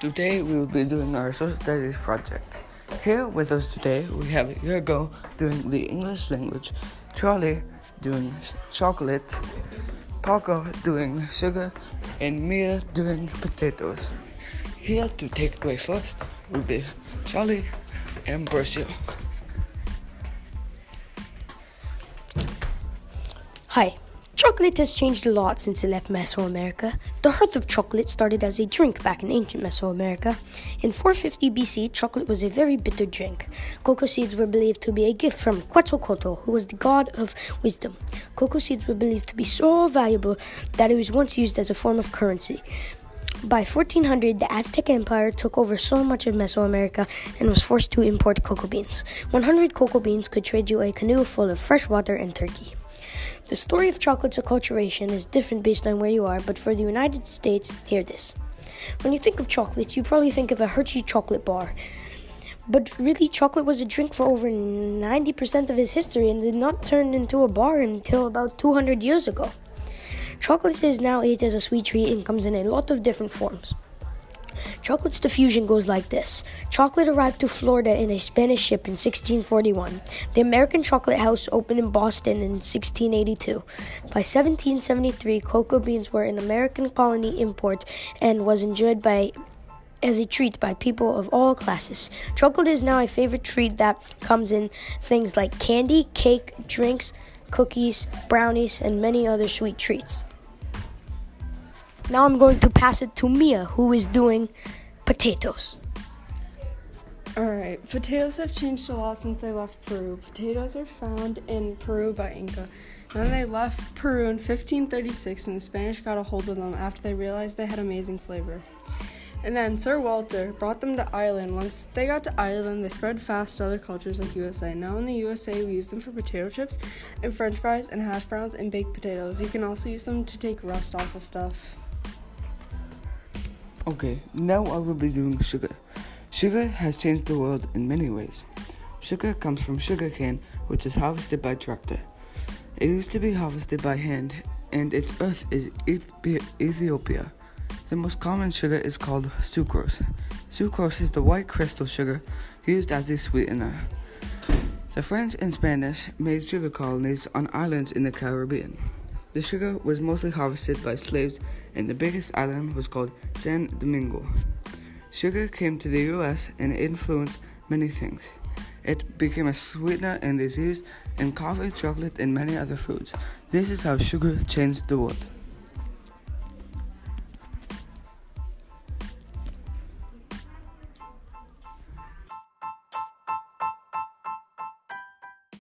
Today we will be doing our social studies project. Here with us today we have Yergo doing the English language, Charlie doing chocolate, Paco doing sugar, and Mia doing potatoes. Here to take away first will be Charlie and Brazil. Hi. Chocolate has changed a lot since it left Mesoamerica. The hearth of chocolate started as a drink back in ancient Mesoamerica. In 450 BC, chocolate was a very bitter drink. Cocoa seeds were believed to be a gift from Quetzalcoatl, who was the god of wisdom. Cocoa seeds were believed to be so valuable that it was once used as a form of currency. By 1400, the Aztec Empire took over so much of Mesoamerica and was forced to import cocoa beans. 100 cocoa beans could trade you a canoe full of fresh water and turkey. The story of chocolate's acculturation is different based on where you are, but for the United States, hear this. When you think of chocolate, you probably think of a Hershey chocolate bar. But really, chocolate was a drink for over 90% of its history and did not turn into a bar until about 200 years ago. Chocolate is now ate as a sweet treat and comes in a lot of different forms. Chocolate's diffusion goes like this Chocolate arrived to Florida in a Spanish ship in 1641. The American Chocolate House opened in Boston in 1682. By 1773, cocoa beans were an American colony import and was enjoyed by as a treat by people of all classes. Chocolate is now a favorite treat that comes in things like candy, cake, drinks, cookies, brownies, and many other sweet treats. Now I'm going to pass it to Mia, who is doing potatoes. Alright, potatoes have changed a lot since they left Peru. Potatoes are found in Peru by Inca. Then they left Peru in 1536 and the Spanish got a hold of them after they realized they had amazing flavor. And then Sir Walter brought them to Ireland. Once they got to Ireland, they spread fast to other cultures like USA. Now in the USA, we use them for potato chips and french fries and hash browns and baked potatoes. You can also use them to take rust off of stuff. Okay, now I will be doing sugar. Sugar has changed the world in many ways. Sugar comes from sugarcane, which is harvested by tractor. It used to be harvested by hand, and its hearth is Ethiopia. The most common sugar is called sucrose. Sucrose is the white crystal sugar used as a sweetener. The French and Spanish made sugar colonies on islands in the Caribbean. The sugar was mostly harvested by slaves, and the biggest island was called San Domingo. Sugar came to the US and influenced many things. It became a sweetener and is used in coffee, chocolate, and many other foods. This is how sugar changed the world.